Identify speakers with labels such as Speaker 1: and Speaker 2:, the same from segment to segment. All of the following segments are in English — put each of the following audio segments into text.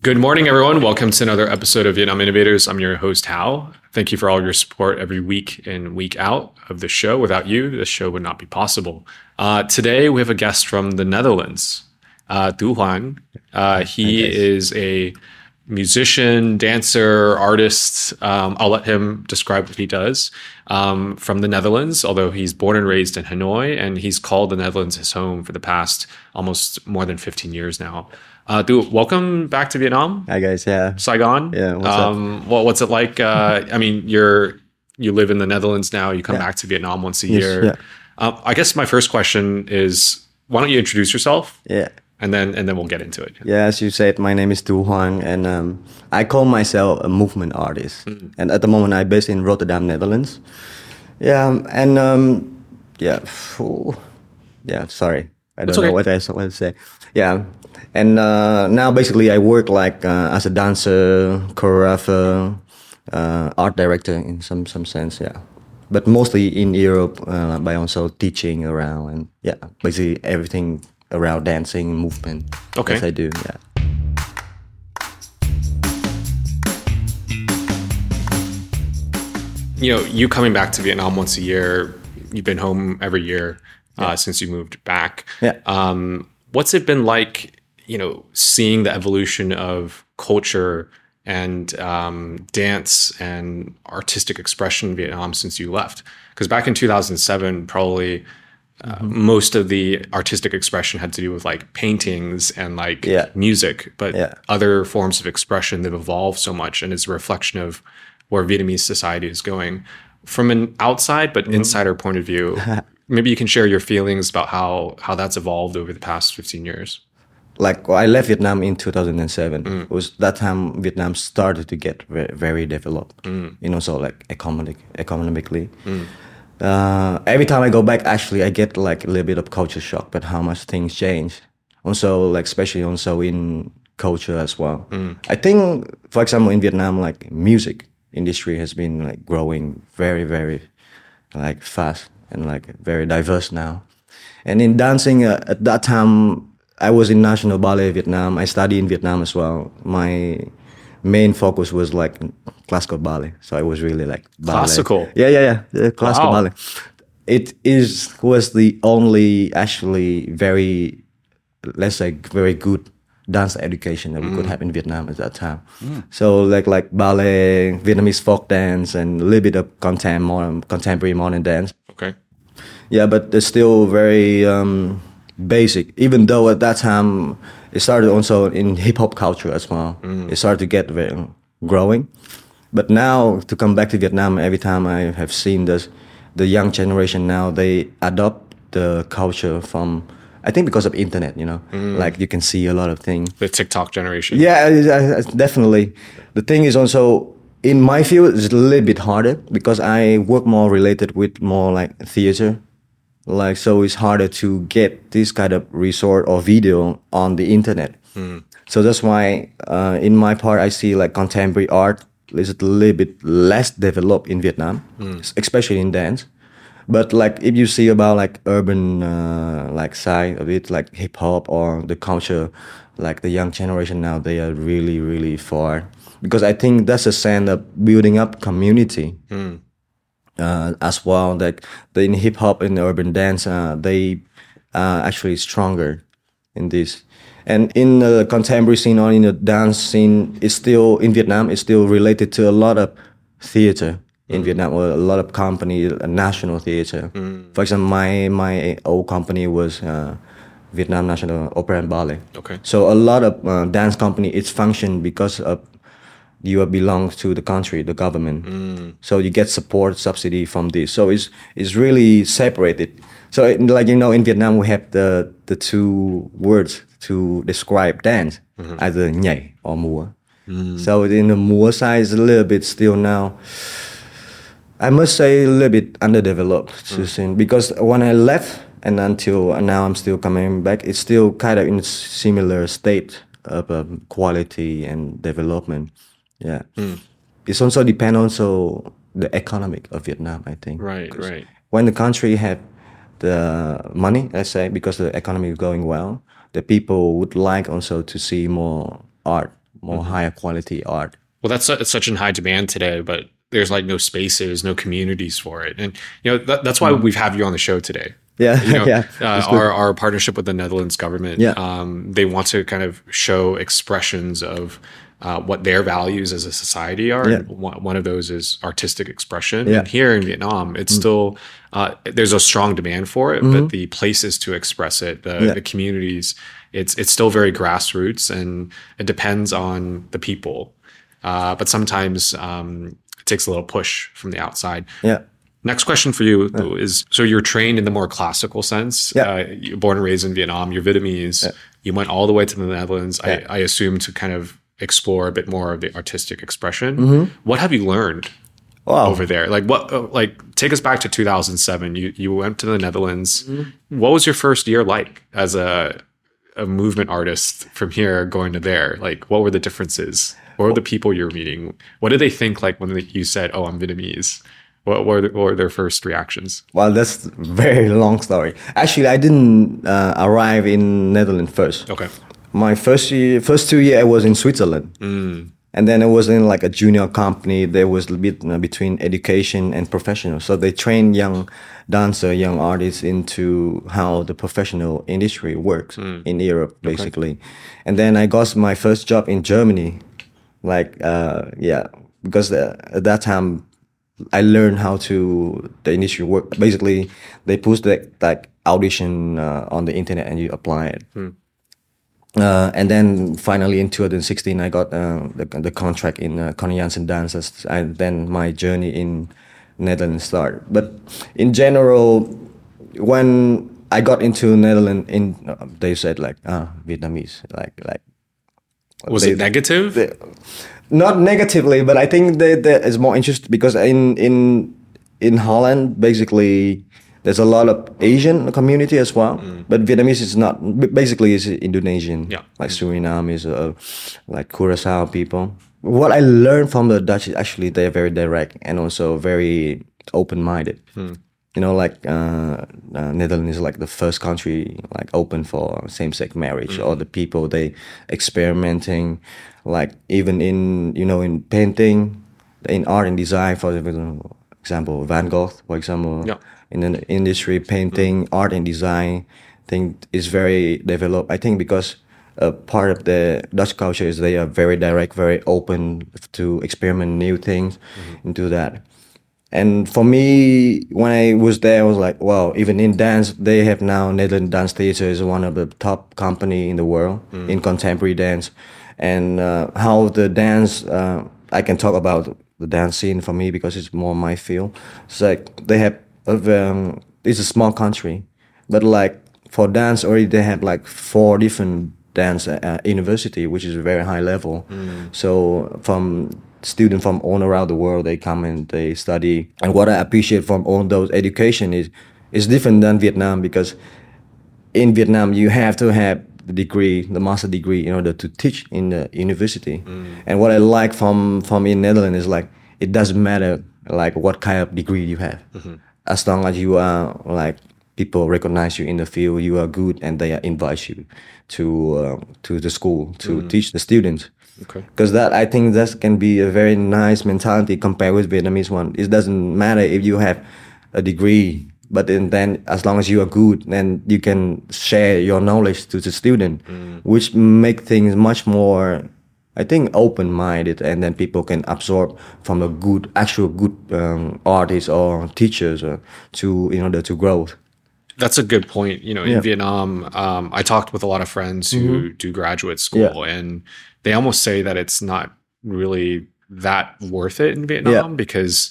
Speaker 1: Good morning, everyone. Welcome to another episode of Vietnam Innovators. I'm your host, Hao. Thank you for all your support every week in, week out of the show. Without you, this show would not be possible. Uh, today, we have a guest from the Netherlands, uh, Tu Hoang. Uh, he is a musician, dancer, artist. Um, I'll let him describe what he does um, from the Netherlands, although he's born and raised in Hanoi, and he's called the Netherlands his home for the past almost more than 15 years now. Uh, Tu, welcome back to Vietnam.
Speaker 2: Hi guys, yeah.
Speaker 1: Saigon.
Speaker 2: Yeah, what's
Speaker 1: um, Well, what's it like? Uh, I mean, you're you live in the Netherlands now. You come
Speaker 2: Yeah.
Speaker 1: back to Vietnam once a
Speaker 2: Yes,
Speaker 1: year.
Speaker 2: yeah.
Speaker 1: Um, I guess my first question is, why don't you introduce yourself,
Speaker 2: Yeah.
Speaker 1: and then and then we'll get into it.
Speaker 2: Yeah, as you said, my name is Tu Hoang, and um, I call myself a movement artist.
Speaker 1: Mm-hmm.
Speaker 2: And at the moment, I'm based in Rotterdam, Netherlands. Yeah, um, and um, yeah, yeah. Sorry, I don't
Speaker 1: It's
Speaker 2: know what I what to say. Yeah, and uh, now basically I work like uh, as a dancer, choreographer, uh, art director in some some sense. Yeah. But mostly in Europe, uh, by also teaching around and yeah, basically everything around dancing, movement.
Speaker 1: Okay.
Speaker 2: Yes, I do. Yeah.
Speaker 1: You know, you coming back to Vietnam once a year. You've been home every year uh, since you moved back.
Speaker 2: Yeah.
Speaker 1: Um, what's it been like? You know, seeing the evolution of culture and um, dance and artistic expression in Vietnam since you left. Because back in 2007, probably uh,
Speaker 2: Mm-hmm.
Speaker 1: most of the artistic expression had to do with like paintings and like
Speaker 2: Yeah.
Speaker 1: music, but
Speaker 2: Yeah.
Speaker 1: other forms of expression they've evolved so much, and it's a reflection of where Vietnamese society is going. From an outside but insider point of view, maybe you can share your feelings about how how that's evolved over the past 15 years.
Speaker 2: Like I left Vietnam in 2007. It was that time Vietnam started to get very, very developed, you know, so like economic, economically. Uh, every time I go back, actually, I get like a little bit of culture shock, but how much things change. Also, like especially also in culture as well. I think, for example, in Vietnam, like music industry has been like growing very, very like fast and like very diverse now. And in dancing, uh, at that time, I was in National Ballet Vietnam. I studied in Vietnam as well. My main focus was like classical ballet. So I was really like ballet.
Speaker 1: Classical?
Speaker 2: Yeah, yeah, yeah. yeah classical
Speaker 1: Wow.
Speaker 2: ballet. It is was the only actually very, let's say, very good dance education that we could have in Vietnam at that time. So like like ballet, Vietnamese folk dance, and a little bit of contem- modern, contemporary modern dance.
Speaker 1: Okay.
Speaker 2: Yeah, but it's still very um, basic. Even though at that time it started also in hip hop culture as well. Mm. It started to get very growing. But now to come back to Vietnam, every time I have seen this, the young generation now they adopt the culture from. I think because of internet, you know, mm. like you can see a lot of things.
Speaker 1: The TikTok generation.
Speaker 2: Yeah, I- I- I- definitely. The thing is also in my field it's a little bit harder because I work more related with more like theater. Like so it's harder to get this kind of resort or video on the internet. So that's why uh, in my part I see like contemporary art is a little bit less developed in Vietnam, especially in dance. But like if you see about like urban uh, like side of it, like hip hop or the culture, like the young generation now, they are really really far. Because I think that's a sense of building up community uh, as well. Like the in hip hop and urban dance, uh, they uh, actually stronger in this. And in the contemporary scene or in the dance scene, it's still in Vietnam. It's still related to a lot of theater in Vietnam, or a lot of company, national theater. For example, my my old company was uh, Vietnam National Opera and Ballet.
Speaker 1: Okay.
Speaker 2: So a lot of uh, dance company it's function because of you belong to the country, the government. Mm. So you get support subsidy from this. So it's it's really separated. So it- like you know, in Vietnam we have the the two words to describe dance, mm-hmm. either nhảy or múa. Mm. So in the múa side is a little bit still now. I must say a little bit underdeveloped to mm. see because when I left and until now I'm still coming back, it's still kind of in a similar state of um, quality and development. Yeah, it's also depend also the economic of Vietnam. I think
Speaker 1: Right, right.
Speaker 2: When the country have the money, let's say, because the economy is going well, the people would like also to see more art more higher quality art.
Speaker 1: Well, that's it's such in high demand today, but there's like no spaces, no communities for it, and you know that, that's why we've have you on the show today.
Speaker 2: Yeah,
Speaker 1: You know,
Speaker 2: yeah.
Speaker 1: uh, our our partnership with the Netherlands government.
Speaker 2: Yeah.
Speaker 1: um, they want to kind of show expressions of. Uh, what their values as a society are.
Speaker 2: Yeah.
Speaker 1: And One, one of those is artistic expression.
Speaker 2: Yeah.
Speaker 1: And here in Vietnam, it's still uh, there's a strong demand for it, but the places to express it, the,
Speaker 2: Yeah.
Speaker 1: the communities, it's it's still very grassroots, and it depends on the people. Uh, but sometimes um, it takes a little push from the outside.
Speaker 2: Yeah.
Speaker 1: Next question for you is: so you're trained in the more classical sense.
Speaker 2: Yeah.
Speaker 1: Uh, you're born and raised in Vietnam. You're Vietnamese. You went all the way to the Netherlands. I, I assume to kind of explore a bit more of the artistic expression.
Speaker 2: Mm-hmm.
Speaker 1: What have you learned
Speaker 2: Wow.
Speaker 1: over there? Like what? uh, Like take us back to 2007. You you went to the Netherlands.
Speaker 2: Mm-hmm.
Speaker 1: What was your first year like as a a movement artist from here going to there? Like what were the differences? What were the people you were meeting? What did they think like when they, you said, "Oh, I'm Vietnamese"? What were the, what were their first reactions?
Speaker 2: Well, that's a very long story. Actually, I didn't uh, arrive in Netherlands first.
Speaker 1: Okay.
Speaker 2: My first year, first two year, I was in Switzerland, and then I was in like a junior company. There was a bit uh, between education and professional, so they train young dancer, young artists into how the professional industry works in Europe, basically. And then I got my first job in Germany, like uh, yeah, because uh, at that time I learned how to the industry work. Basically, they put the like audition uh, on the internet and you apply it. Uh, and then finally in 2016, I got uh, the, the contract in uh, Conny Janssen Danst, and then my journey in Netherlands started. But in general, when I got into Netherlands, in uh, they said like ah Vietnamese, like like
Speaker 1: Was
Speaker 2: they-
Speaker 1: it negative?
Speaker 2: the- not negatively, but I think that that is more interesting because in in in Holland, basically, there's a lot of Asian community as well, but Vietnamese is not. Basically, is Indonesian,
Speaker 1: Yeah.
Speaker 2: like Suriname is uh, like Curacao people. What I learned from the Dutch is actually they're very direct and also very open-minded. You know, like uh, uh, Netherlands is like the first country like open for same-sex marriage. Or the people they experimenting, like even in you know in painting, in art and design. For example, Van Gogh, for example,
Speaker 1: Yeah.
Speaker 2: In the industry, painting, art and design, thing is very developed. I think because a part of the Dutch culture is they are very direct, very open to experiment new things and do that. And for me, when I was there, I was like, wow, even in dance, they have now Netherlands Dance Theater is one of the top company in the world in contemporary dance. And uh, how the dance, uh, I can talk about the dance scene for me because it's more my field. It's like they have, a, um, it's a small country, but like for dance already they have like four different dance uh, university, which is a very high level. So from students from all around the world, they come and they study. And what I appreciate from all those education is is different than Vietnam because in Vietnam you have to have the degree, the master degree, in order to teach in the university. And what I like from from in Netherlands is like it doesn't matter like what kind of degree you have, as long as you are like people recognize you in the field, you are good, and they invite you to uh, to the school to teach the students.
Speaker 1: Okay.
Speaker 2: Because that I think that can be a very nice mentality compared with Vietnamese one. It doesn't matter if you have a degree, but then, then as long as you are good, then you can share your knowledge to the student, which make things much more. I think open-minded, and then people can absorb from a good, actual good um, artists or teachers uh, to in order to grow.
Speaker 1: That's a good point. You know, in
Speaker 2: Yeah. Mm-hmm.
Speaker 1: Vietnam, um, I talked with a lot of friends who do graduate school, and they almost say that it's not really that worth it in Vietnam because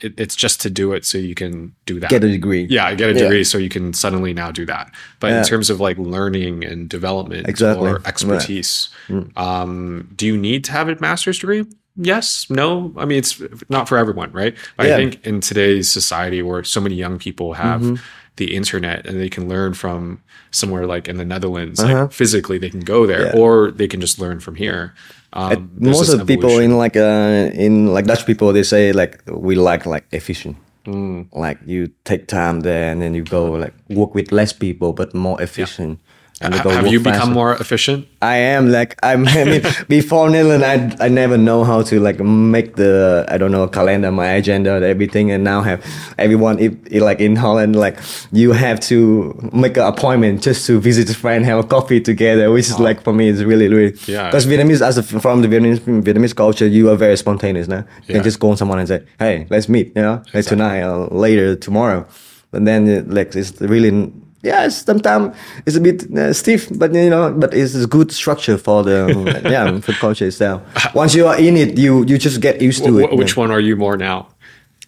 Speaker 1: it, it's just to do it so you can do that.
Speaker 2: Get a degree.
Speaker 1: yeah, get a
Speaker 2: Yeah.
Speaker 1: degree so you can suddenly now do that. But in terms of like learning and development
Speaker 2: Exactly.
Speaker 1: or
Speaker 2: Right. Mm.
Speaker 1: expertise, um, do you need to have a master's degree? Yes, no. I mean, it's not for everyone, right? But I think in today's society where so many young people have
Speaker 2: Mm-hmm.
Speaker 1: The internet and they can learn from somewhere like in the Netherlands,
Speaker 2: Uh-huh.
Speaker 1: like physically they can go there,
Speaker 2: Yeah.
Speaker 1: or they can just learn from here. Um,
Speaker 2: most of the people in like uh in like Dutch people they say like we like like efficient.
Speaker 1: Mm.
Speaker 2: Like you take time there and then you go like work with less people but more efficient. And they
Speaker 1: Have
Speaker 2: work
Speaker 1: you
Speaker 2: faster.
Speaker 1: become more efficient?
Speaker 2: I am like I'm. I mean, before Netherlands, I I never know how to like make the I don't know calendar, my agenda, everything, and now have everyone. If, if, like in Holland, like you have to make an appointment just to visit a friend, have a coffee together, which is like for me is really really.
Speaker 1: Yeah.
Speaker 2: Because Vietnamese, as a, from the Vietnamese Vietnamese culture, you are very spontaneous. Now you
Speaker 1: Yeah.
Speaker 2: can just go on someone and say, "Hey, let's meet," you know, like tonight or later tomorrow. But then it, like it's really yeah, it's sometimes it's a bit uh, stiff, but you know, but it's a good structure for the yeah for culture itself. Once you are in it, you you just get used to
Speaker 1: Wh-
Speaker 2: it.
Speaker 1: wh- which one are you more now?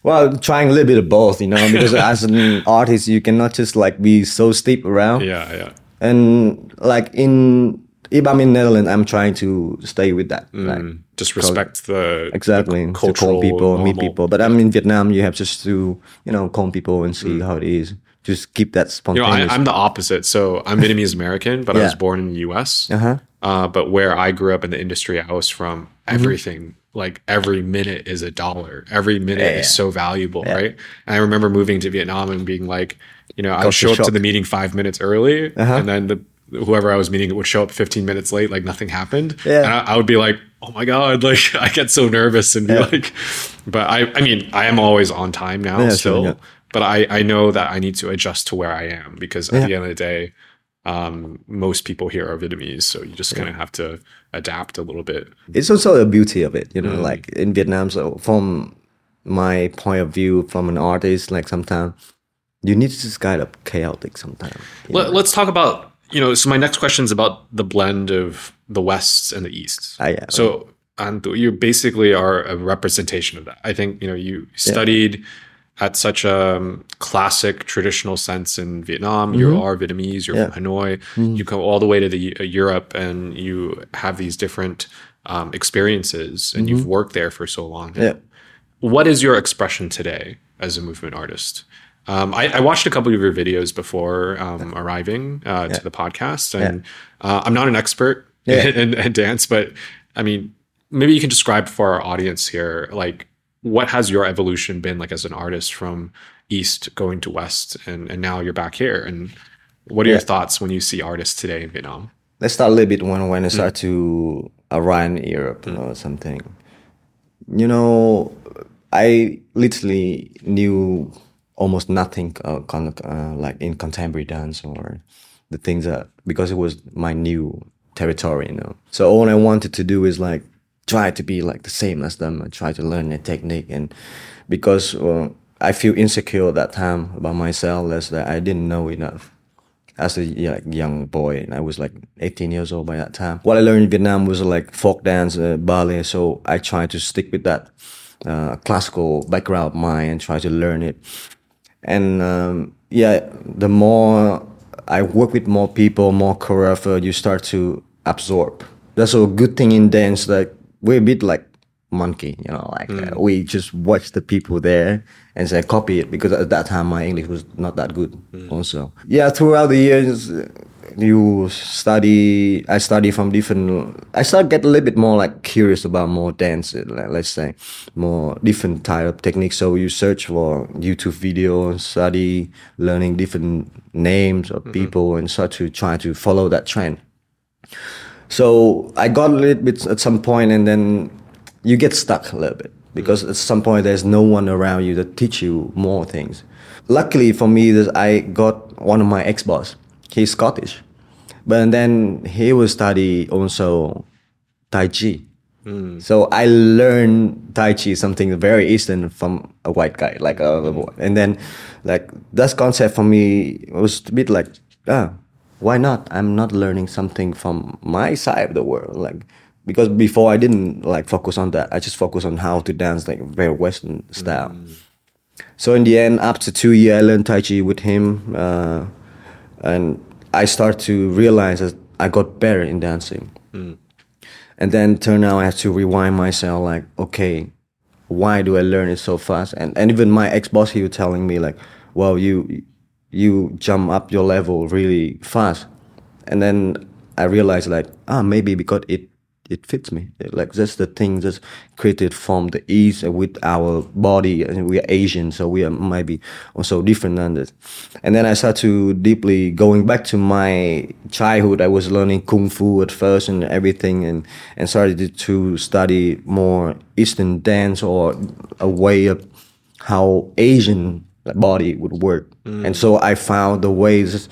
Speaker 2: Well, trying a little bit of both, you know, because as an artist, you cannot just like be so stiff around.
Speaker 1: Yeah, yeah.
Speaker 2: And like in if I'm in Netherlands, I'm trying to stay with that. Like
Speaker 1: Mm, Just respect the
Speaker 2: exactly
Speaker 1: the
Speaker 2: to
Speaker 1: cultural
Speaker 2: call people, meet people. But I'm in Vietnam, you have just to you know call people and see how it is. Just keep that
Speaker 1: Mm. You know,
Speaker 2: spontaneous.
Speaker 1: I, I'm the opposite. So I'm Vietnamese American, but I was born in the U.S.
Speaker 2: Uh-huh.
Speaker 1: Uh, but where I grew up in the industry I was from,
Speaker 2: Mm-hmm.
Speaker 1: everything like every minute is a dollar. Every minute
Speaker 2: Yeah,
Speaker 1: is so valuable, right? And I remember moving to Vietnam and being like, you know, I would show up to the meeting five minutes early,
Speaker 2: Uh-huh.
Speaker 1: and then the whoever I was meeting would show up 15 minutes late, like nothing happened.
Speaker 2: Yeah.
Speaker 1: And I, I would be like, oh my god, like I get so nervous and be like, but I, I mean, I am always on time now
Speaker 2: Yeah,
Speaker 1: still
Speaker 2: yeah.
Speaker 1: But I, I know that I need to adjust to where I am because at
Speaker 2: Yeah.
Speaker 1: the end of the day, um, most people here are Vietnamese, so you just kind of have to adapt a little bit.
Speaker 2: it's also the beauty of it, you know,
Speaker 1: Mm.
Speaker 2: like in Vietnam. So from my point of view, from an artist, like sometimes you need to just kind of chaotic sometimes.
Speaker 1: Let, let's talk about you know. So my next question is about the blend of the West and the East.
Speaker 2: Ah, yeah.
Speaker 1: So and you basically are a representation of that. I think you know you studied at such a um, classic traditional sense in Vietnam. You are Vietnamese. You're
Speaker 2: Mm-hmm. Yeah.
Speaker 1: from Hanoi. You go all the way to the uh, Europe, and you have these different um, experiences, and you've worked there for so long.
Speaker 2: Mm-hmm. Yeah.
Speaker 1: What is your expression today as a movement artist? Um, I, I watched a couple of your videos before um, arriving uh, to the podcast, and uh, I'm not an expert
Speaker 2: Yeah.
Speaker 1: in, in dance, but I mean, maybe you can describe for our audience here, like what has your evolution been like as an artist from East going to West, and, and now you're back here, and what are your thoughts when you see artists today in Vietnam?
Speaker 2: Let's start a little bit when when I start
Speaker 1: Mm.
Speaker 2: to arrive in Europe or something. You know, I literally knew almost nothing uh, con- uh, like in contemporary dance or the things that because it was my new territory, you know. So all I wanted to do is like try to be like the same as them and try to learn the technique and because uh, I feel insecure at that time about myself as that I didn't know enough as a like, young boy, and I was like 18 years old by that time. What I learned in Vietnam was like folk dance, uh, ballet. So I tried to stick with that uh, classical background of mine and try to learn it. And um, yeah, the more I work with more people, more choreographer, you start to absorb. That's a good thing in dance. Like we're a bit like monkey, you know, like uh, hmm. we just watch the people there and say copy it because at that time my English was not that good. Hmm. Also, yeah, throughout the years. You study. I study from different. I start get a little bit more like curious about more dance. like, Let's say more different type of techniques. So you search for YouTube video, study, learning different names of hmm. people, and start to try to follow that trend. So I got a little bit at some point, and then you get stuck a little bit because at some point there's no one around you that teach you more things. Luckily for me, that I got one of my ex boss. He's Scottish, but then he will study also Tai Chi. So I learned Tai Chi, something very Eastern from a white guy, like a boy. And then, like that concept for me was a bit like, ah, why not? I'm not learning something from my side of the world, like because before I didn't like focus on that. I just focus on how to dance like very Western style. So in the end, after two years, I learned Tai Chi with him, uh, and I start to realize that I got better in dancing. And then turn out I have to rewind myself, like, okay, why do I learn it so fast? And and even my ex boss, he was telling me like, well, you you jump up your level really fast. And then I realized like, ah, maybe because it it fits me. Like that's the thing that's created from the east with our body, and we are Asian, so we are maybe also different than this. And then I started to deeply going back to my childhood. I was learning kung fu at first and everything, and and started to study more Eastern dance or a way of how Asian body would work. And so I found the ways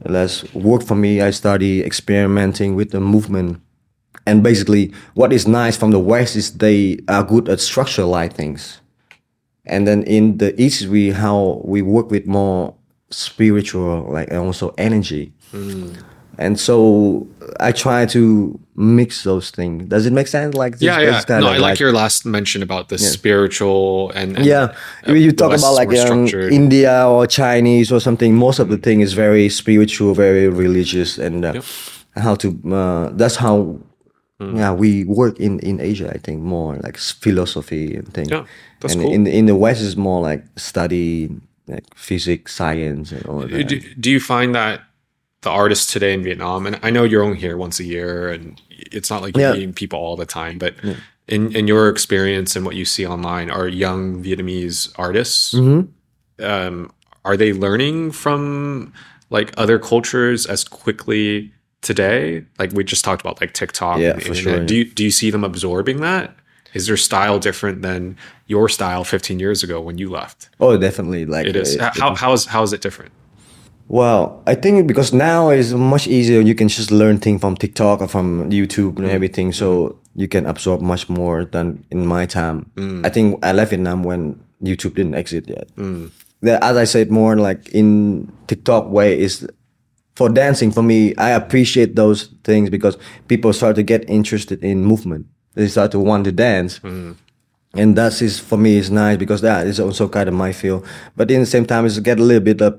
Speaker 2: that's worked for me. I started experimenting with the movement. And basically, what is nice from the West is they are good at structuralized things. And then in the East, we how we work with more spiritual, like and also energy. Mm. And so I try to mix those things. Does it make sense? Like this-
Speaker 1: Yeah, yeah. No, I like, your last mention about the spiritual and, and
Speaker 2: yeah,
Speaker 1: uh,
Speaker 2: you talk about like um. India or Chinese or something. Most of the thing is very spiritual, very religious, and uh, how to. Uh, that's how.
Speaker 1: Hmm.
Speaker 2: Yeah, we work in in Asia. I think more like philosophy and things.
Speaker 1: Yeah, that's
Speaker 2: and
Speaker 1: cool.
Speaker 2: in in the West is more like study, like physics, science, and all that.
Speaker 1: do, do you find that the artists today in Vietnam, and I know you're only here once a year, and it's not like you're
Speaker 2: Yeah.
Speaker 1: meeting people all the time, but in in your experience and what you see online, are young Vietnamese artists,
Speaker 2: Mm-hmm.
Speaker 1: um, are they learning from like other cultures as quickly today? Like we just talked about, like TikTok.
Speaker 2: Yeah,
Speaker 1: and
Speaker 2: for sure.
Speaker 1: Do you do you see them absorbing that? Is their style different than your style 15 years ago when you left?
Speaker 2: Oh, definitely. Like
Speaker 1: It is.
Speaker 2: uh,
Speaker 1: how how is how is it different?
Speaker 2: Well, I think because now it's much easier. You can just learn things from TikTok or from YouTube and mm. everything, so mm. you can absorb much more than in my time. Mm. I think I left Vietnam when YouTube didn't exist yet. The, as I said, more like in TikTok way is for dancing. For me, I appreciate those things because people start to get interested in movement. They start to want to dance and that is for me is nice because that is also kind of my feel. But in the same time, it's get a little bit of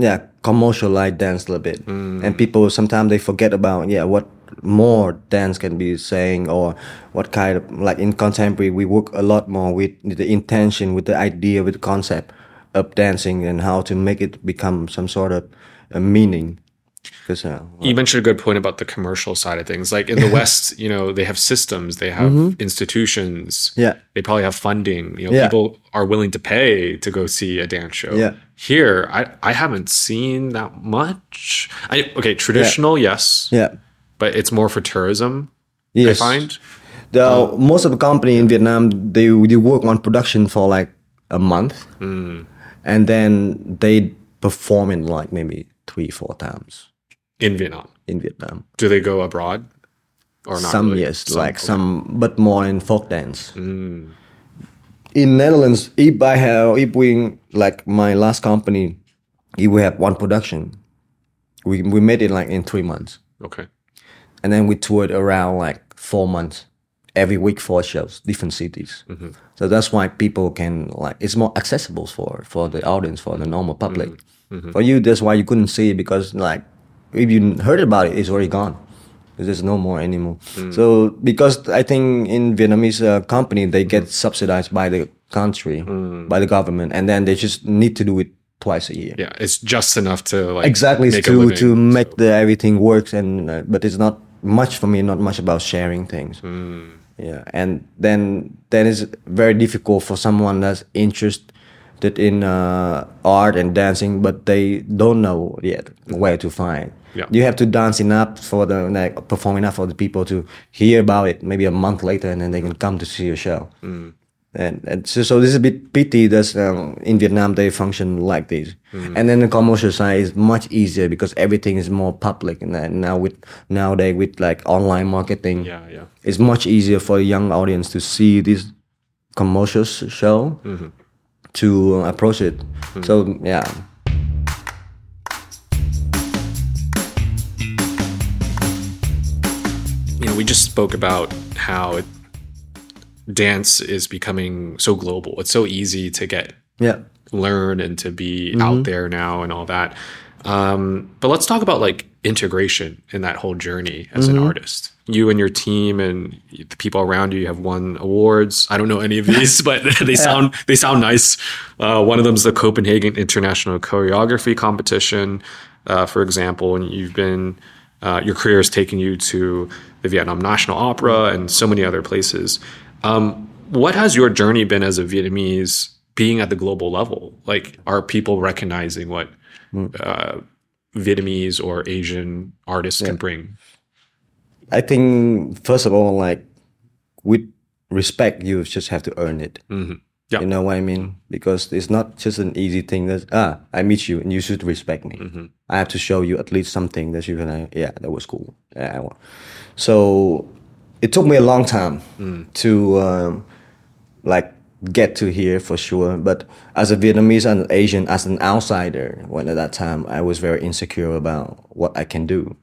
Speaker 2: yeah commercialized dance a little bit, mm. and people sometimes they forget about yeah what more dance can be saying or what kind of like in contemporary we work a lot more with the intention with the idea with the concept of dancing and how to make it become some sort of a meaning
Speaker 1: you mentioned a good point about the commercial side of things. Like in the West, you know, they have systems, they have mm-hmm. institutions,
Speaker 2: yeah
Speaker 1: they probably have funding. You know,
Speaker 2: Yeah.
Speaker 1: people are willing to pay to go see a dance show.
Speaker 2: Yeah.
Speaker 1: Here, I, I haven't seen that much. I okay, traditional, yes,
Speaker 2: yeah
Speaker 1: but it's more for tourism.
Speaker 2: yes
Speaker 1: I find.
Speaker 2: The um, most of the company in Vietnam they they work on production for like a month, mm. and then they perform in like maybe three four times
Speaker 1: in Vietnam.
Speaker 2: in Vietnam.
Speaker 1: Do they go abroad or not?
Speaker 2: some
Speaker 1: really?
Speaker 2: yes,
Speaker 1: Some,
Speaker 2: like
Speaker 1: okay.
Speaker 2: some, but more in folk dance. Mm. In Netherlands, if I have if we like my last company, if we have one production, we we made it like in three months.
Speaker 1: Okay.
Speaker 2: and then we toured around like four months every week four shows different cities mm-hmm. so that's why people can like it's more accessible for for the audience for the normal public mm-hmm. Mm-hmm. for you that's why you couldn't see it because like if you heard about it it's already gone. there's no more anymore. So because i think in vietnamese uh, company they get subsidized by the country by the government and then they just need to do it twice a year.
Speaker 1: Yeah, it's just enough to like
Speaker 2: exactly to
Speaker 1: living.
Speaker 2: to make the everything works and uh, but it's not much for me not much about sharing things.
Speaker 1: Hmm.
Speaker 2: yeah and then then it's very difficult for someone that's interested in uh, art and dancing but they don't know yet where to find
Speaker 1: Yeah.
Speaker 2: you have to dance enough for the like perform enough for the people to hear about it maybe a month later and then they can come to see your show
Speaker 1: Hmm.
Speaker 2: and, and so, so this is a bit pity that um, in Vietnam they function like this. And then the commercial side is much easier because everything is more public. And then now with nowadays with like online marketing,
Speaker 1: Yeah, yeah.
Speaker 2: it's much easier for a young audience to see this commercial show to uh, approach it. So yeah,
Speaker 1: know, we just spoke about how it, dance is becoming so global. It's so easy to get
Speaker 2: yeah,
Speaker 1: learn and to be out there now and all that. Um, but let's talk about like integration in that whole journey as an artist. You and your team and the people around you, you have won awards. I don't know any of these, but they sound they sound nice. Uh, one of them is the Copenhagen International Choreography Competition, uh, for example, and you've been Uh, your career has taken you to the Vietnam National Opera and so many other places. Um, what has your journey been as a Vietnamese being at the global level? Like, are people recognizing what uh, Vietnamese or Asian artists can bring?
Speaker 2: I think first of all, like with respect, you just have to earn it.
Speaker 1: Yeah.
Speaker 2: You know what I mean? Because it's not just an easy thing that ah, I meet you and you should respect me. I have to show you at least something that you're gonna yeah, that was cool. Yeah. So it took me a long time to um, like get to here for sure. But as a Vietnamese and Asian, as an outsider, when at that time I was very insecure about what I can do.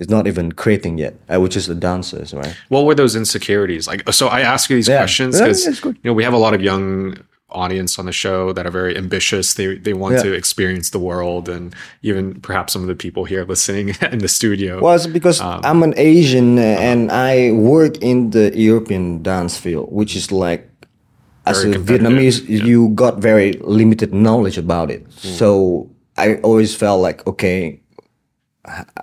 Speaker 2: It's not even creating yet. which is the dancers, right?
Speaker 1: What were those insecurities like? So I ask you these
Speaker 2: Yeah.
Speaker 1: questions because
Speaker 2: good.
Speaker 1: you know we have a lot of young audience on the show that are very ambitious. They they want
Speaker 2: Yeah.
Speaker 1: to experience the world, and even perhaps some of the people here listening in the studio.
Speaker 2: Well, it's because
Speaker 1: Um,
Speaker 2: I'm an Asian uh, and I work in the European dance field, which is like, as a Vietnamese,
Speaker 1: yeah.
Speaker 2: you got very limited knowledge about it. So I always felt like, okay,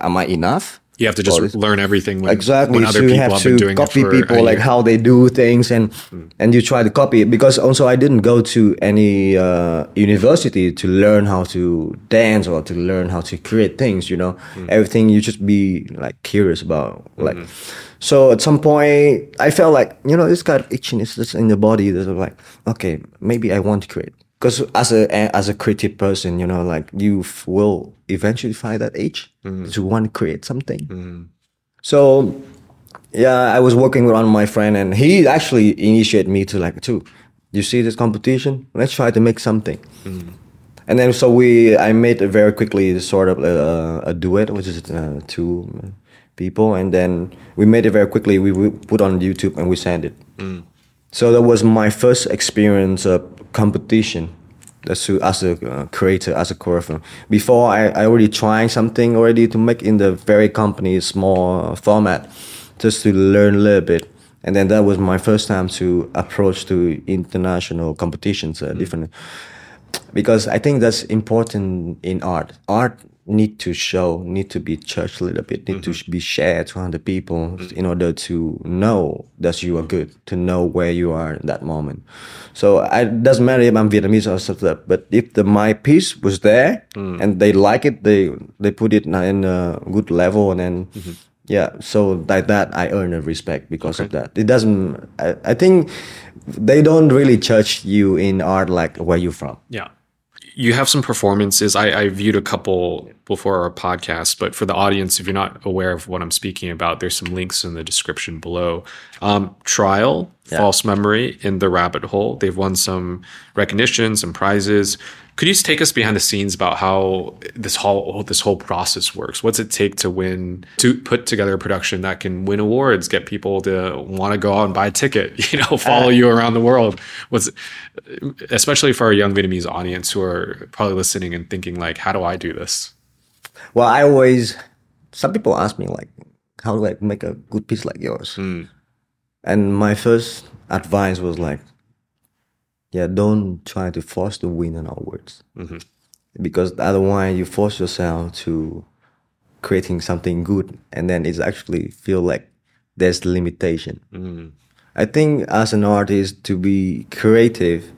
Speaker 2: am I enough?
Speaker 1: You have to just learn everything when,
Speaker 2: exactly.
Speaker 1: when other
Speaker 2: so you
Speaker 1: people
Speaker 2: have
Speaker 1: have
Speaker 2: to
Speaker 1: been doing
Speaker 2: copy people, like how they do things, and hmm. and you try to copy it. Because also I didn't go to any uh, university to learn how to dance or to learn how to create things. You know, hmm. everything you just be like curious about, like. Hmm. So at some point, I felt like you know this kind of itchiness that's in the body. That's like okay, maybe I want to create. Because as a as a creative person, you know, like you f- will eventually find that itch mm-hmm. to want to create something. Mm-hmm. So yeah, I was working with one of my friend, and he actually initiated me to like, too. You see this competition? Let's try to make something. Mm-hmm. And then so we, I made it very quickly sort of a, a duet, which is uh, two people, and then we made it very quickly. We, we put on YouTube and we sent it. Mm. So that was my first experience of competition as a, as a uh, creator, as a choreographer. Before I, I already trying something already to make in the very company small format, just to learn a little bit. And then that was my first time to approach to international competitions, uh, different. Because I think that's important in art. Art need to show, need to be judged a little bit, need to mm-hmm. be shared to other people in order to know that you are good, to know where you are in that moment. So I, it doesn't matter if I'm Vietnamese or something, but if the my piece was there mm. and they like it, they they put it in a good level, and then mm-hmm. yeah, so like that I earn a respect because of that. It doesn't. I, I think they don't really judge you in art like where you're from.
Speaker 1: Yeah. You have some performances. I, I viewed a couple before our podcast, but for the audience, if you're not aware of what I'm speaking about, there's some links in the description below. Um, Trial, False Memory, in the Rabbit Hole. They've won some recognitions and prizes. Could you just take us behind the scenes about how this whole this whole process works? What's it take to win to put together a production that can win awards, get people to want to go out and buy a ticket, you know, follow you around the world? What's especially for our young Vietnamese audience who are probably listening and thinking like, how do I do this?
Speaker 2: Well, I always. Some people ask me like, how do I make a good piece like yours? Hmm. And my first advice was like, yeah, don't try to force the wind on our words, mm-hmm. because otherwise you force yourself to creating something good, and then it's actually feel like there's limitation. Mm. I think as an artist to be creative,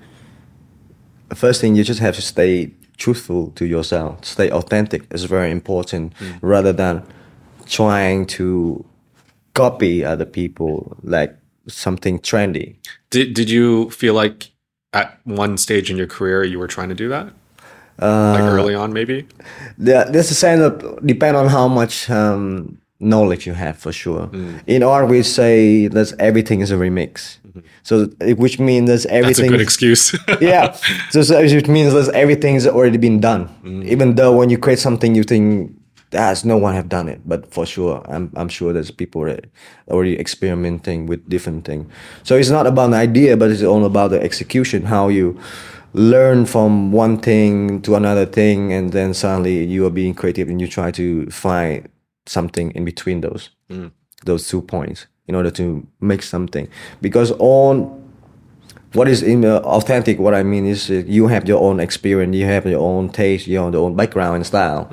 Speaker 2: first thing you just have to stay truthful to yourself, stay authentic is very important, mm. rather than trying to copy other people. Like something trendy.
Speaker 1: Did did you feel like at one stage in your career you were trying to do that? like early on, maybe.
Speaker 2: Yeah, there's a sense of depend on how much um, knowledge you have for sure.
Speaker 1: Mm.
Speaker 2: In art, we say that everything is a remix. So, uh, which means that
Speaker 1: Mm-hmm. That's a good excuse.
Speaker 2: yeah, so, so it means that everything's already been done.
Speaker 1: Mm.
Speaker 2: Even though when you create something, you think that's no one have done it, but for sure, I'm I'm sure there's people that already experimenting with different things. So it's not about an idea, but it's all about the execution. How you learn from one thing to another thing, and then suddenly you are being creative and you try to find something in between those mm. those two points in order to make something. Because on what is in uh, authentic what i mean is uh, you have your own experience you have your own taste you have your own, background and style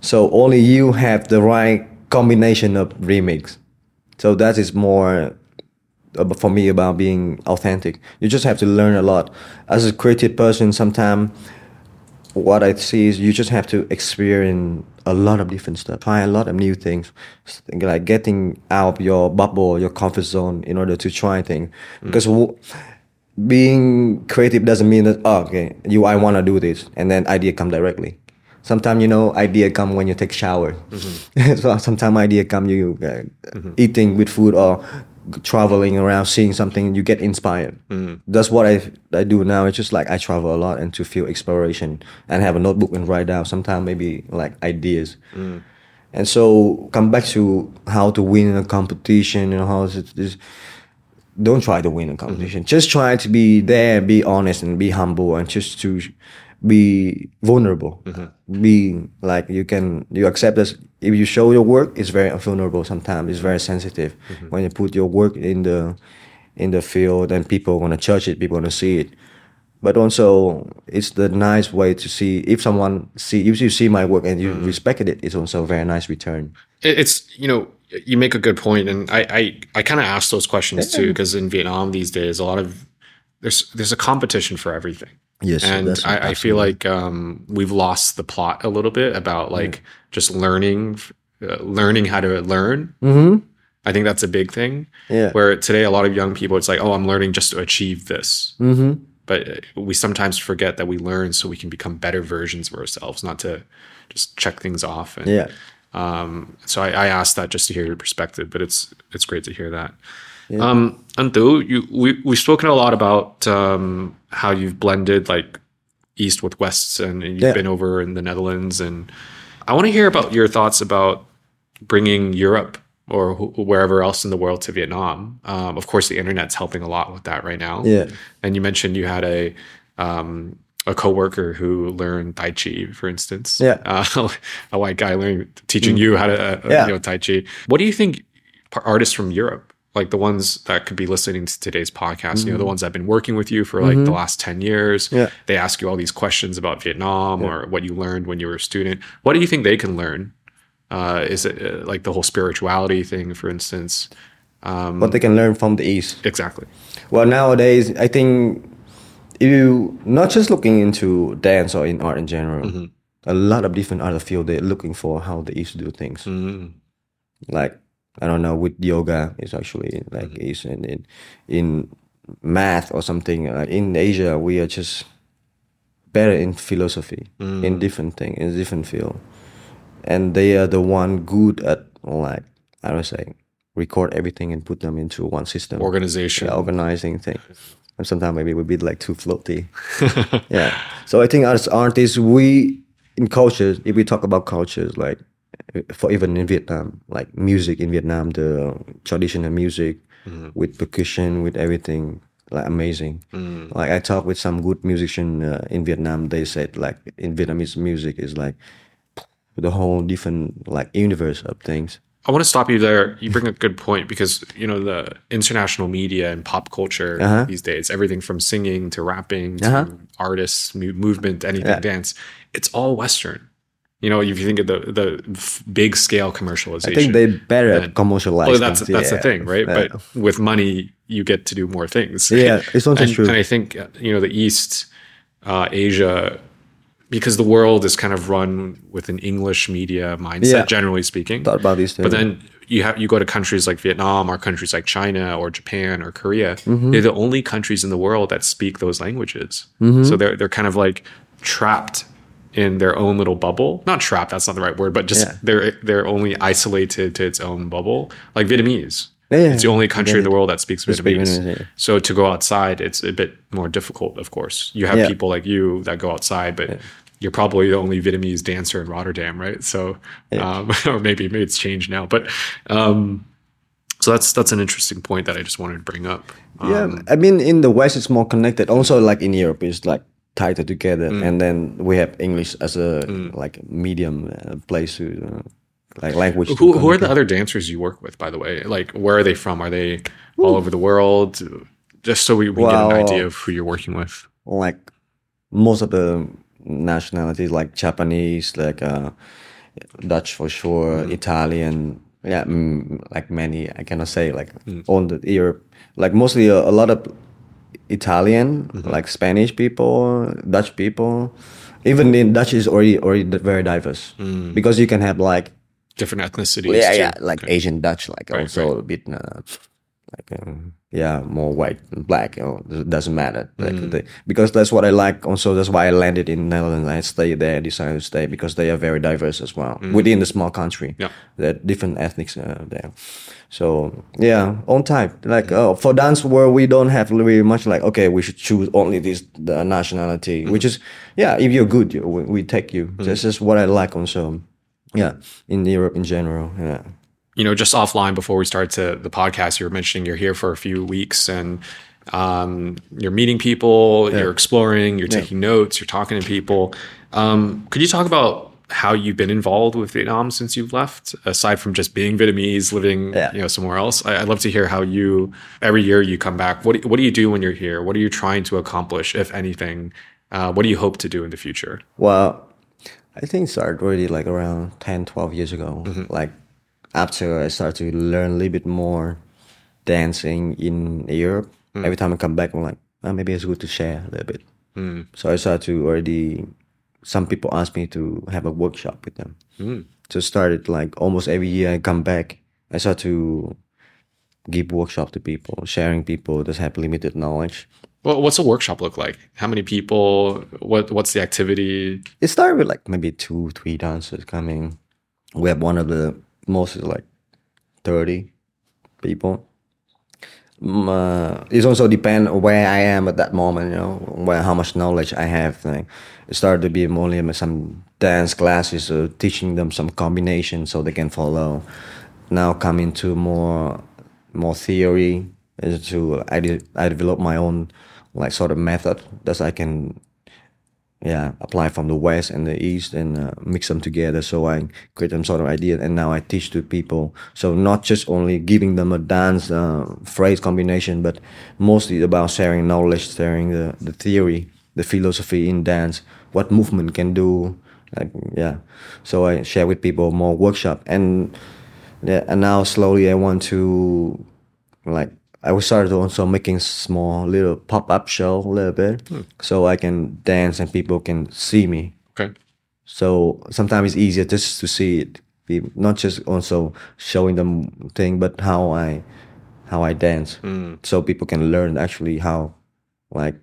Speaker 2: so only you have the right combination of remix. So that is more ab- for me about being authentic. You just have to learn a lot. As a creative person, sometimes what I see is you just have to experience a lot of different stuff, try a lot of new things, like getting out of your bubble, your comfort zone, in order to try things. Because w- being creative doesn't mean that oh, okay, you I want to do this, and then idea come directly. Sometimes you know idea come when you take shower. Mm-hmm. so sometimes idea come you uh, mm-hmm. eating with food or traveling around, seeing something, you get inspired. Mm-hmm. That's what I I do now. It's just like I travel a lot and to feel exploration and have a notebook and write down. Sometimes maybe like ideas. Mm. And so come back to how to win a competition and how is it this don't try to win a competition. Mm-hmm. Just try to be there, be honest and be humble and just to be vulnerable. Mm-hmm. Be like you can you accept this if you show your work it's very vulnerable sometimes. It's very sensitive. Mm-hmm. When you put your work in the in the field and people are gonna judge it, people are gonna see it. But also it's the nice way to see if someone see if you see my work and you respected it, it's also a very nice return.
Speaker 1: It's you know you make a good point and i i, I kind of ask those questions too because in vietnam these days a lot of there's there's a competition for everything
Speaker 2: Yes,
Speaker 1: and I, I feel like um, we've lost the plot a little bit about like just learning uh, learning how to learn
Speaker 2: Mm-hmm.
Speaker 1: i think that's a big thing
Speaker 2: Yeah.
Speaker 1: where today a lot of young people it's like oh i'm learning just to achieve this
Speaker 2: Mm-hmm.
Speaker 1: but uh, we sometimes forget that we learn so we can become better versions of ourselves not to just check things off and
Speaker 2: Yeah.
Speaker 1: Um, so I, I asked that just to hear your perspective, but it's it's great to hear that. Um, Antu, you we we've spoken a lot about um, how you've blended like East with West, and, and you've
Speaker 2: Yeah.
Speaker 1: been over in the Netherlands, and I want to hear about your thoughts about bringing Europe or wh- wherever else in the world to Vietnam. Um, of course, the internet's helping a lot with that right now.
Speaker 2: Yeah.
Speaker 1: And you mentioned you had a um, a coworker who learned Tai Chi, for instance.
Speaker 2: Yeah.
Speaker 1: Uh, a white guy learning teaching you how to uh,
Speaker 2: Yeah.
Speaker 1: you know Tai Chi. What do you think artists from Europe, like the ones that could be listening to today's podcast, you know, the ones that have been working with you for like the last ten years,
Speaker 2: Mm-hmm. Yeah.
Speaker 1: they ask you all these questions about Vietnam or what you learned when you were a student. What do you think they can learn? Uh, is it uh, like the whole spirituality thing, for instance? Um,
Speaker 2: What they can learn from the East.
Speaker 1: exactly.
Speaker 2: Well, nowadays, I think you not just looking into dance or in art in general,
Speaker 1: Mm-hmm.
Speaker 2: a lot of different other field they're looking for how they used to do things.
Speaker 1: Mm.
Speaker 2: Like I don't know, with yoga is actually like
Speaker 1: Mm-hmm.
Speaker 2: And in in math or something. Like in Asia, we are just better in philosophy, in different thing, in different field, and they are the one good at like I don't say record everything and put them into one system
Speaker 1: Organization.
Speaker 2: yeah, organizing thing. And sometimes maybe we'd be like too floaty. yeah. So I think as artists, we in cultures, if we talk about cultures, like for even in Vietnam, like music in Vietnam, the traditional music with percussion, with everything, like amazing. Like I talked with some good musician uh, in Vietnam. They said like in Vietnamese music is like the whole different like universe of things.
Speaker 1: I want to stop you there. You bring a good point because you know the international media and pop culture
Speaker 2: Uh-huh.
Speaker 1: these days, everything from singing to rapping to
Speaker 2: Uh-huh.
Speaker 1: artists, mu- movement, anything
Speaker 2: Yeah.
Speaker 1: dance, it's all Western. You know, if you think of the the f- big scale commercialization,
Speaker 2: I think they're better at commercializing.
Speaker 1: well, that's that's the thing, right?
Speaker 2: Yeah.
Speaker 1: But with money, you get to do more things.
Speaker 2: Yeah, it's also
Speaker 1: and,
Speaker 2: true.
Speaker 1: And I think you know the East, uh, Asia, because the world is kind of run with an English media mindset,
Speaker 2: Yeah.
Speaker 1: generally speaking.
Speaker 2: thought about these things.
Speaker 1: But then you have you go to countries like Vietnam or countries like China or Japan or Korea.
Speaker 2: Mm-hmm.
Speaker 1: They're the only countries in the world that speak those languages.
Speaker 2: Mm-hmm.
Speaker 1: So they're they're kind of like trapped in their own little bubble. Not trapped, that's not the right word, but just
Speaker 2: Yeah.
Speaker 1: they're they're only isolated to its own bubble. Like Vietnamese.
Speaker 2: Yeah,
Speaker 1: It's the only country in the world that speaks
Speaker 2: speak
Speaker 1: Vietnamese.
Speaker 2: Vietnamese, yeah.
Speaker 1: So to go outside, it's a bit more difficult, of course. You have people like you that go outside, but you're probably the only Vietnamese dancer in Rotterdam, right? So, um, or maybe maybe it's changed now, but um, so that's that's an interesting point that I just wanted to bring up. Um,
Speaker 2: Yeah, I mean, in the West, it's more connected. Also, like in Europe, it's like tighter together,
Speaker 1: Mm.
Speaker 2: and then we have English as a like medium uh, place to uh, like language.
Speaker 1: Who, who are the other dancers you work with, by the way? Like, where are they from? Are they all over the world? Just so we, we get an idea of who you're working with.
Speaker 2: like most of the nationalities, like Japanese, like uh, Dutch for sure,
Speaker 1: Mm.
Speaker 2: Italian, yeah, mm, like many, I cannot say like on the Europe, like mostly a, a lot of Italian, like Spanish people, Dutch people. Even in Dutch is already already very diverse because you can have like
Speaker 1: Different ethnicities.
Speaker 2: yeah
Speaker 1: too.
Speaker 2: yeah like Asian Dutch, like
Speaker 1: Right,
Speaker 2: also a bit uh, like um, yeah more white and black. You know, it doesn't matter like,
Speaker 1: Mm.
Speaker 2: they, because that's what I like. Also, that's why I landed in Netherlands. I stayed there, decided to stay because they are very diverse as well within the small country.
Speaker 1: Mm. Yeah.
Speaker 2: there are different ethnics uh, there. So yeah, on type. Like uh, for dance world, we don't have really much like okay, we should choose only this the nationality, which is yeah. If you're good, you, we, we take you. This is what I like also. Yeah, in Europe in general. Yeah.
Speaker 1: You know, just offline before we start to the podcast, you were mentioning you're here for a few weeks and um, you're meeting people, you're exploring, you're taking notes, you're talking to people. Um, could you talk about how you've been involved with Vietnam since you've left, aside from just being Vietnamese, living
Speaker 2: Yeah.
Speaker 1: you know somewhere else? I, I'd love to hear how you every year you come back. What do, what do you do when you're here? What are you trying to accomplish, if anything? Uh, what do you hope to do in the future?
Speaker 2: Well, I think it started already like around 10, 12 years ago. Like after I started to learn a little bit more dancing in Europe, hmm. every time I come back, I'm like, oh, maybe it's good to share a little bit. Hmm. So I started to already, some people ask me to have a workshop with them. Hmm. So started like almost every year I come back, I start to give workshop to people, sharing people that have limited knowledge.
Speaker 1: Well, what's a workshop look like? How many people? What What's the activity?
Speaker 2: it started with like maybe two, three dancers coming. We have one of the most is like thirty people. Mm, uh, it also depend where I am at that moment, you know, where how much knowledge I have. Like, it started to be only some dance classes, uh, teaching them some combination so they can follow. Now come into more more theory. To I de- I develop my own like sort of method that I can yeah apply from the west and the east and uh, mix them together so i create some sort of idea and now i teach to people. So not just only giving them a dance uh, phrase combination but mostly about sharing knowledge sharing the, the theory the philosophy in dance what movement can do like yeah. So i share with people more workshop. And yeah, and now slowly i want to like I was started also making small little pop up show a little bit, hmm. so I can dance and people can see me.
Speaker 1: Okay.
Speaker 2: So sometimes it's easier just to see it, be not just also showing them thing, but how I how I dance, hmm. so people can learn actually how like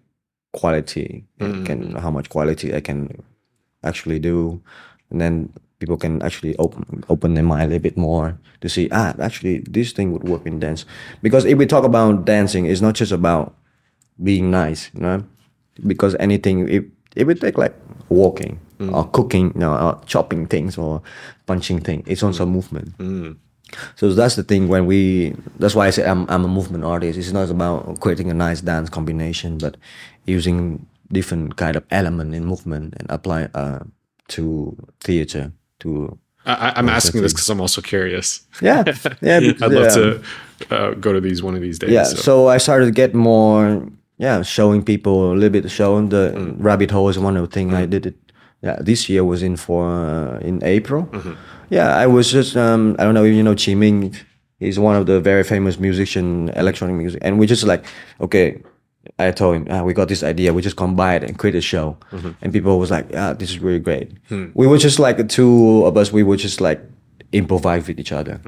Speaker 2: quality hmm. can how much quality I can actually do, and then people can actually open open their mind a little bit more to see ah actually this thing would work in dance. Because if we talk about dancing it's not just about being nice you know? Because anything if it would take like walking or cooking you know, or chopping things or punching things it's also movement. So that's the thing when we that's why i say I'm, I'm a movement artist. It's not about creating a nice dance combination but using different kind of element in movement and apply uh, to theater to
Speaker 1: I, I'm asking this because I'm also curious.
Speaker 2: yeah. Yeah because,
Speaker 1: I'd love to uh, go to these one of these days.
Speaker 2: yeah
Speaker 1: so.
Speaker 2: so i started to get more yeah showing people a little bit showing the rabbit hole is one of the things i did it yeah this year was in for uh, in april. Yeah i was just um i don't know if you know chi ming. He's one of the very famous musician electronic music and we just like okay I told him, ah, we got this idea. We just combine it and create a show. And people was like, ah, this is really great. We were just like the two of us. We were just like improvise with each other.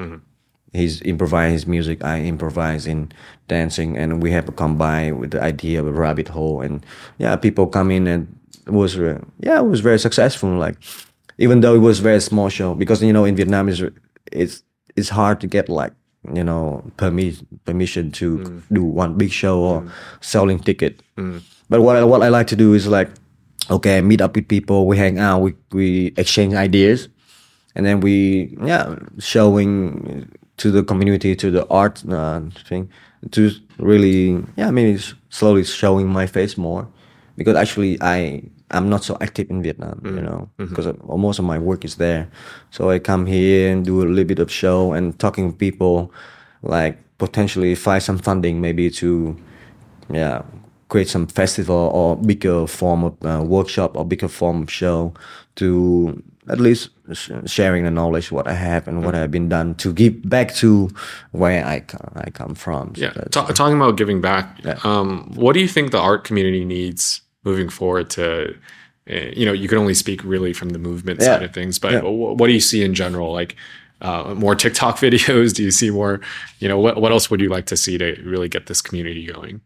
Speaker 2: He's improvising his music. I improvise in dancing, and we have a combine with the idea of a rabbit hole. And yeah, people come in, and it was uh, yeah, it was very successful. Like even though it was very small show, because you know in Vietnam is it's it's hard to get like you know permi- permission to mm. do one big show or mm. selling ticket. Mm. But what I, what I like to do is like okay, meet up with people, we hang out, we we exchange ideas, and then we yeah showing to the community to the art uh, thing to really yeah maybe s- slowly showing my face more because actually I I'm not so active in Vietnam you know because of- most of my work is there. So I come here and do a little bit of show and talking with people like potentially find some funding maybe to yeah create some festival or bigger form of uh, workshop or bigger form of show to at least sh- sharing the knowledge what I have and what I've been done to give back to where I co- I come from. So
Speaker 1: Yeah, Ta- talking about giving back. Um, what do you think the art community needs moving forward to? uh, You know, you can only speak really from the movement
Speaker 2: Yeah.
Speaker 1: side of things, but
Speaker 2: Yeah.
Speaker 1: wh- what do you see in general? Like uh, more TikTok videos? Do you see more? You know, what what else would you like to see to really get this community going?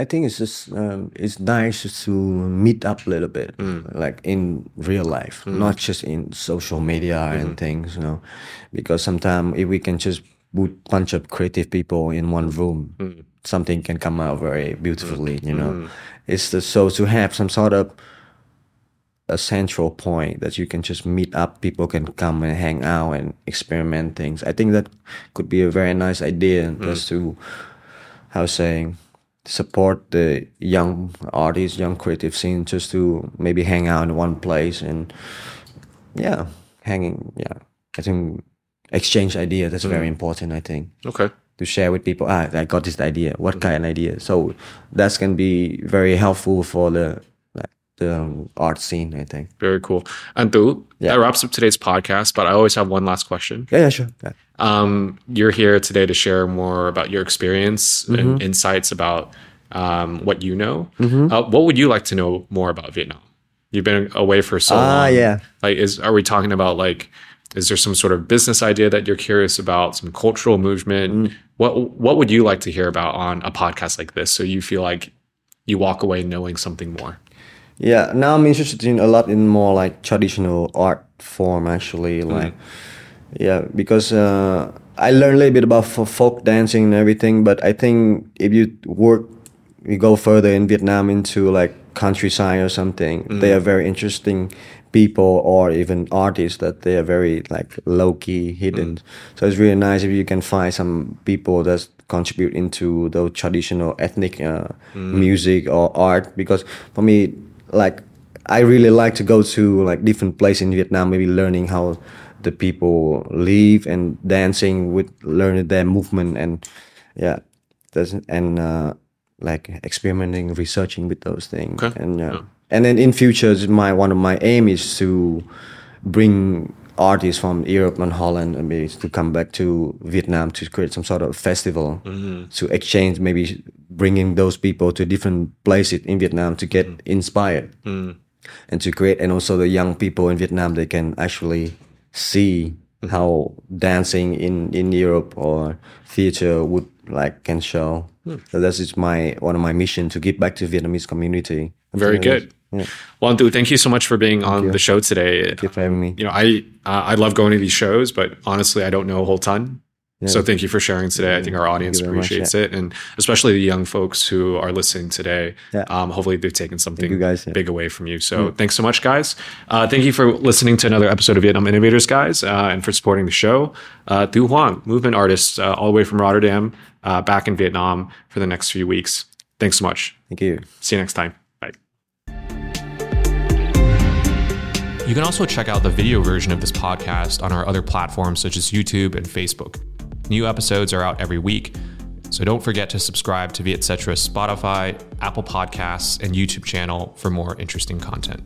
Speaker 2: I think it's just um, it's nice to meet up a little bit, like in real life, not just in social media and things, you know. Because sometimes if we can just put bunch of creative people in one room, something can come out very beautifully, you know. Mm-hmm. It's the, so to have some sort of a central point that you can just meet up, people can come and hang out and experiment things. I think that could be a very nice idea mm. just to how saying support the young artists, young creative scene, just to maybe hang out in one place and yeah, hanging. Yeah, I think exchange idea. That's very mm. important. I think
Speaker 1: Okay.
Speaker 2: To share with people. Ah, I got this idea. What kind of idea? So that's can be very helpful for the the um, art scene. I think.
Speaker 1: Very cool. And
Speaker 2: Yeah.
Speaker 1: that wraps up today's podcast. But I always have one last question.
Speaker 2: Yeah, yeah, sure. Yeah.
Speaker 1: Um, you're here today to share more about your experience
Speaker 2: Mm-hmm.
Speaker 1: and insights about um, what you know. Uh, what would you like to know more about Vietnam? You've been away for so
Speaker 2: Ah,
Speaker 1: long.
Speaker 2: yeah.
Speaker 1: Like, is are we talking about like? Is there some sort of business idea that you're curious about? Some cultural movement?
Speaker 2: Mm.
Speaker 1: What What would you like to hear about on a podcast like this? So you feel like you walk away knowing something more.
Speaker 2: Yeah, now I'm interested in a lot in more like traditional art form actually, like yeah, because uh, I learned a little bit about folk dancing and everything, but I think if you work, you go further in Vietnam into like countryside or something, they are very interesting people or even artists that they are very like low key hidden. So it's really nice if you can find some people that contribute into the traditional ethnic uh, music or art because for me like I really like to go to like different places in Vietnam, maybe learning how the people live and dancing with learning their movement and yeah, that's and uh, like experimenting, researching with those things.
Speaker 1: Okay.
Speaker 2: And yeah. And then in future, my one of my aim is to bring artists from Europe and Holland and maybe to come back to Vietnam to create some sort of festival mm-hmm. to exchange, maybe bringing those people to different places in Vietnam to get mm-hmm. inspired. Mm. And to create, and also the young people in Vietnam they can actually see mm-hmm. how dancing in in Europe or theater would like can show. Hmm. So that's just my one of my mission to give back to Vietnamese community.
Speaker 1: Very good.
Speaker 2: Yeah.
Speaker 1: Well, Tu, thank you so much for being on the show today.
Speaker 2: Thank you for having me.
Speaker 1: You know, I uh, I love going to these shows, but honestly, I don't know a whole ton. So thank you for sharing today. I think our audience
Speaker 2: you very much,
Speaker 1: appreciates it, and especially the young folks who are listening today.
Speaker 2: Yeah.
Speaker 1: Um, hopefully, they've taken something
Speaker 2: you, guys. Yeah.
Speaker 1: big away from you. So thanks so much, guys. Uh, thank you for listening to another episode of Vietnam Innovators, guys, uh, and for supporting the show. Uh, Tu Hoang, movement artist, uh, all the way from Rotterdam, uh, back in Vietnam for the next few weeks. Thanks so much.
Speaker 2: Thank you.
Speaker 1: See you next time. You can also check out the video version of this podcast on our other platforms such as YouTube and Facebook. New episodes are out every week, so don't forget to subscribe to Vietcetera's Spotify, Apple Podcasts, and YouTube channel for more interesting content.